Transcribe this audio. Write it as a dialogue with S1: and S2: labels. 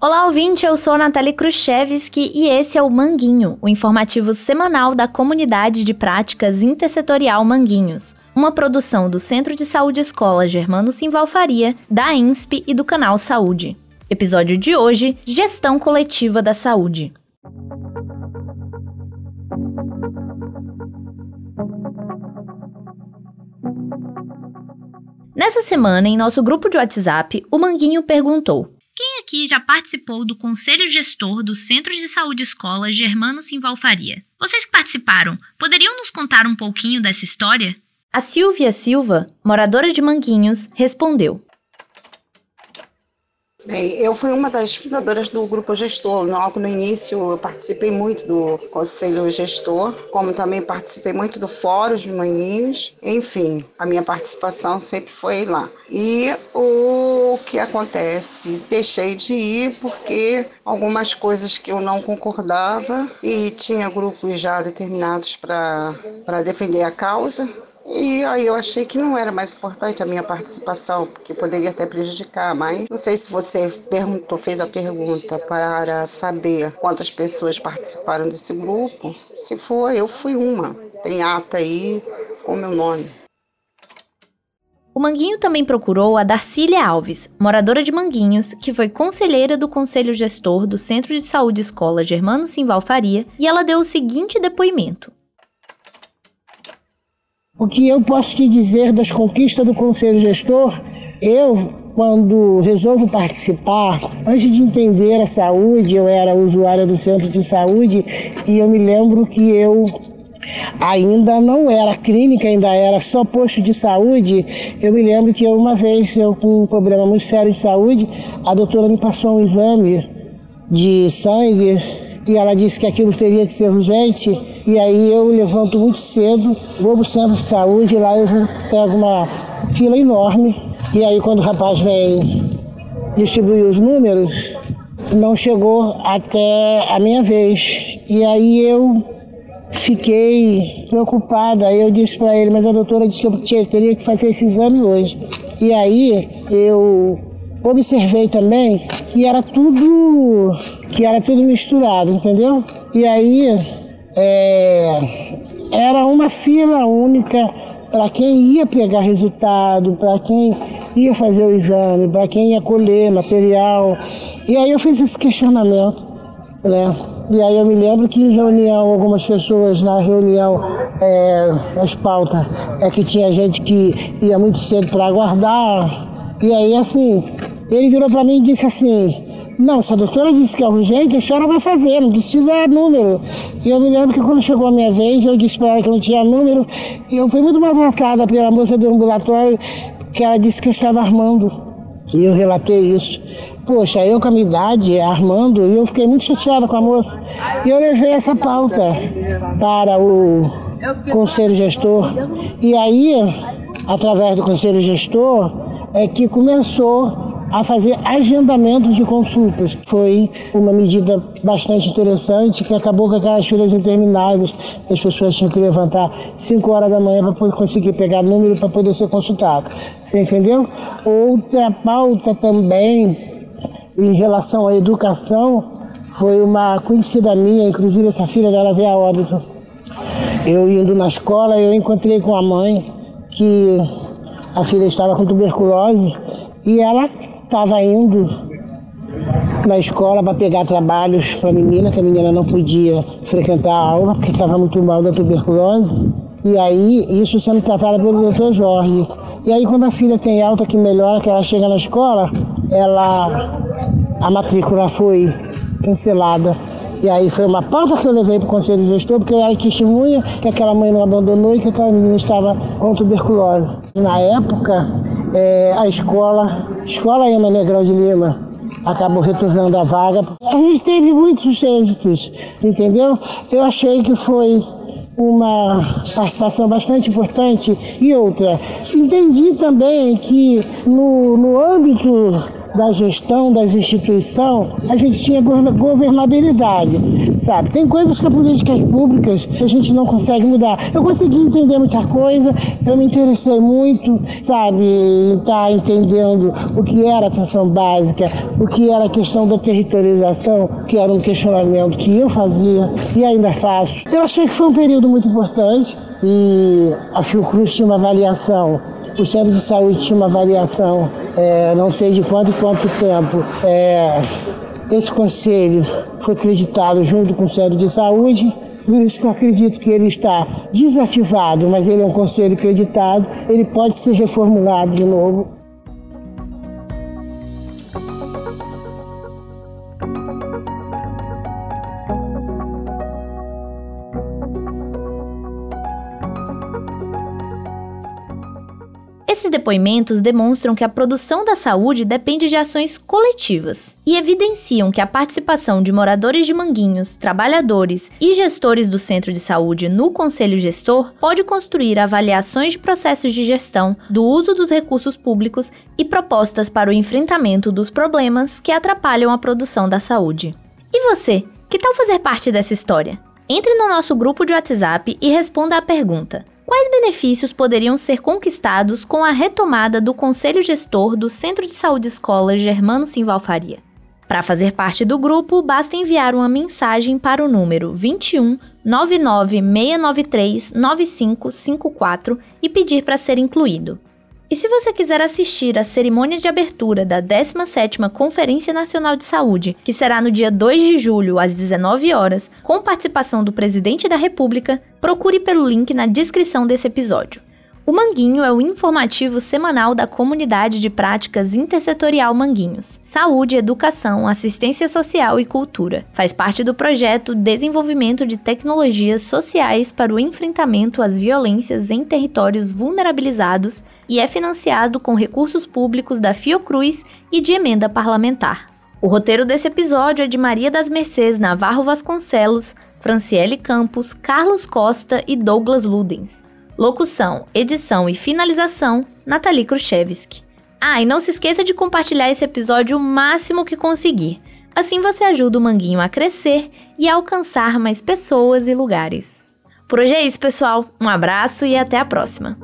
S1: Olá, ouvinte, eu sou a Natália Khrushchevski e esse é o Manguinho, o informativo semanal da Comunidade de Práticas Intersetorial Manguinhos, uma produção do Centro de Saúde Escola Germano Simval Faria, da INSP e do Canal Saúde. Episódio de hoje: Gestão Coletiva da Saúde. Nessa semana, em nosso grupo de WhatsApp, o Manguinho perguntou: quem aqui já participou do Conselho Gestor do Centro de Saúde Escola Germano Simvalfaria? Vocês que participaram, poderiam nos contar um pouquinho dessa história? A Silvia Silva, moradora de Manguinhos, respondeu:
S2: Bem, eu fui uma das fundadoras do grupo gestor. Logo no início, eu participei muito do conselho gestor, como também participei muito do fórum de maninhos. Enfim, a minha participação sempre foi lá. E o que acontece? Deixei de ir porque algumas coisas que eu não concordava e tinha grupos já determinados para defender a causa. E aí eu achei que não era mais importante a minha participação, porque poderia até prejudicar, mas não sei se você perguntou, fez a pergunta para saber quantas pessoas participaram desse grupo. Se for, eu fui uma. Tem ata aí com meu nome.
S1: O Manguinho também procurou a Darcília Alves, moradora de Manguinhos, que foi conselheira do Conselho Gestor do Centro de Saúde Escola Germano Simval Faria, e ela deu o seguinte depoimento.
S3: O que eu posso te dizer das conquistas do Conselho Gestor eu, quando resolvo participar, antes de entender a saúde, eu era usuária do centro de saúde e eu me lembro que eu ainda não era clínica, ainda era só posto de saúde. Eu me lembro que uma vez eu com um problema muito sério de saúde, a doutora me passou um exame de sangue e ela disse que aquilo teria que ser urgente. E aí eu levanto muito cedo, vou para o centro de saúde, lá eu pego uma fila enorme e aí quando o rapaz vem distribuir os números, não chegou até a minha vez. E aí eu fiquei preocupada. Eu disse para ele, mas a doutora disse que eu teria que fazer esse exame hoje. E aí eu observei também que era tudo que era tudo misturado, entendeu? E aí é, era uma fila única para quem ia pegar resultado, para quem ia fazer o exame, para quem ia colher material. E aí eu fiz esse questionamento, né? E aí eu me lembro que em reunião, algumas pessoas na reunião, é, as pautas, é que tinha gente que ia muito cedo para aguardar. E aí assim, ele virou para mim e disse assim, não, se a doutora disse que é urgente, a senhora vai fazer, não precisa número. E eu me lembro que quando chegou a minha vez, eu disse para ela que não tinha número, e eu fui muito maltratada pela moça do ambulatório, que ela disse que eu estava armando. E eu relatei isso. Poxa, eu com a minha idade, armando, e eu fiquei muito chateada com a moça. E eu levei essa pauta para o conselho gestor. E aí, através do conselho gestor, é que começou a fazer agendamento de consultas. Foi uma medida bastante interessante que acabou com aquelas filas intermináveis. As pessoas tinham que levantar 5 horas da manhã para conseguir pegar número para poder ser consultado. Você entendeu? Outra pauta também em relação à educação foi uma conhecida minha, inclusive essa filha dela veio a óbito. Eu indo na escola, eu encontrei com a mãe que a filha estava com tuberculose e ela estava indo na escola para pegar trabalhos para a menina, que a menina não podia frequentar a aula porque estava muito mal da tuberculose. E aí, isso sendo tratado pelo doutor Jorge. E aí, quando a filha tem alta que melhora, que ela chega na escola, ela a matrícula foi cancelada. E aí foi uma pauta que eu levei para o conselho gestor, porque eu era testemunha que aquela mãe não abandonou e que aquela menina estava com tuberculose. Na época, é, a escola, escola Ema Negrão de Lima, acabou retornando a vaga. A gente teve muitos êxitos, entendeu? Eu achei que foi uma participação bastante importante. E outra, entendi também que no, no âmbito da gestão, das instituições, a gente tinha governabilidade, sabe? Tem coisas que as políticas públicas a gente não consegue mudar. Eu consegui entender muita coisa, eu me interessei muito, sabe, em estar tá entendendo o que era atenção básica, o que era a questão da territorialização, que era um questionamento que eu fazia e ainda faço. Eu achei que foi um período muito importante e a Fiocruz tinha uma avaliação o centro de saúde tinha uma avaliação, é, não sei de quanto quanto tempo. É, esse conselho foi acreditado junto com o centro de saúde, por isso que eu acredito que ele está desativado, mas ele é um conselho acreditado, ele pode ser reformulado de novo
S1: Esses depoimentos demonstram que a produção da saúde depende de ações coletivas e evidenciam que a participação de moradores de Manguinhos, trabalhadores e gestores do centro de saúde no conselho gestor pode construir avaliações de processos de gestão, do uso dos recursos públicos e propostas para o enfrentamento dos problemas que atrapalham a produção da saúde. E você, que tal fazer parte dessa história? Entre no nosso grupo de WhatsApp e responda à pergunta: Quais benefícios poderiam ser conquistados com a retomada do Conselho Gestor do Centro de Saúde Escola Germano Simval Faria? Para fazer parte do grupo, basta enviar uma mensagem para o número 21 99 693 9554 e pedir para ser incluído. E se você quiser assistir à cerimônia de abertura da 17ª Conferência Nacional de Saúde, que será no dia 2 de julho às 19 horas, com participação do Presidente da República, procure pelo link na descrição desse episódio. O Manguinho é o informativo semanal da Comunidade de Práticas Intersetorial Manguinhos, Saúde, Educação, Assistência Social e Cultura. Faz parte do projeto Desenvolvimento de Tecnologias Sociais para o Enfrentamento às Violências em Territórios Vulnerabilizados e é financiado com recursos públicos da Fiocruz e de emenda parlamentar. O roteiro desse episódio é de Maria das Mercês Navarro Vasconcelos, Franciele Campos, Carlos Costa e Douglas Ludens. Locução, edição e finalização, Nathalie Khrushchevsky. Ah, e não se esqueça de compartilhar esse episódio o máximo que conseguir. Assim você ajuda o Manguinho a crescer e a alcançar mais pessoas e lugares. Por hoje é isso, pessoal. Um abraço e até a próxima.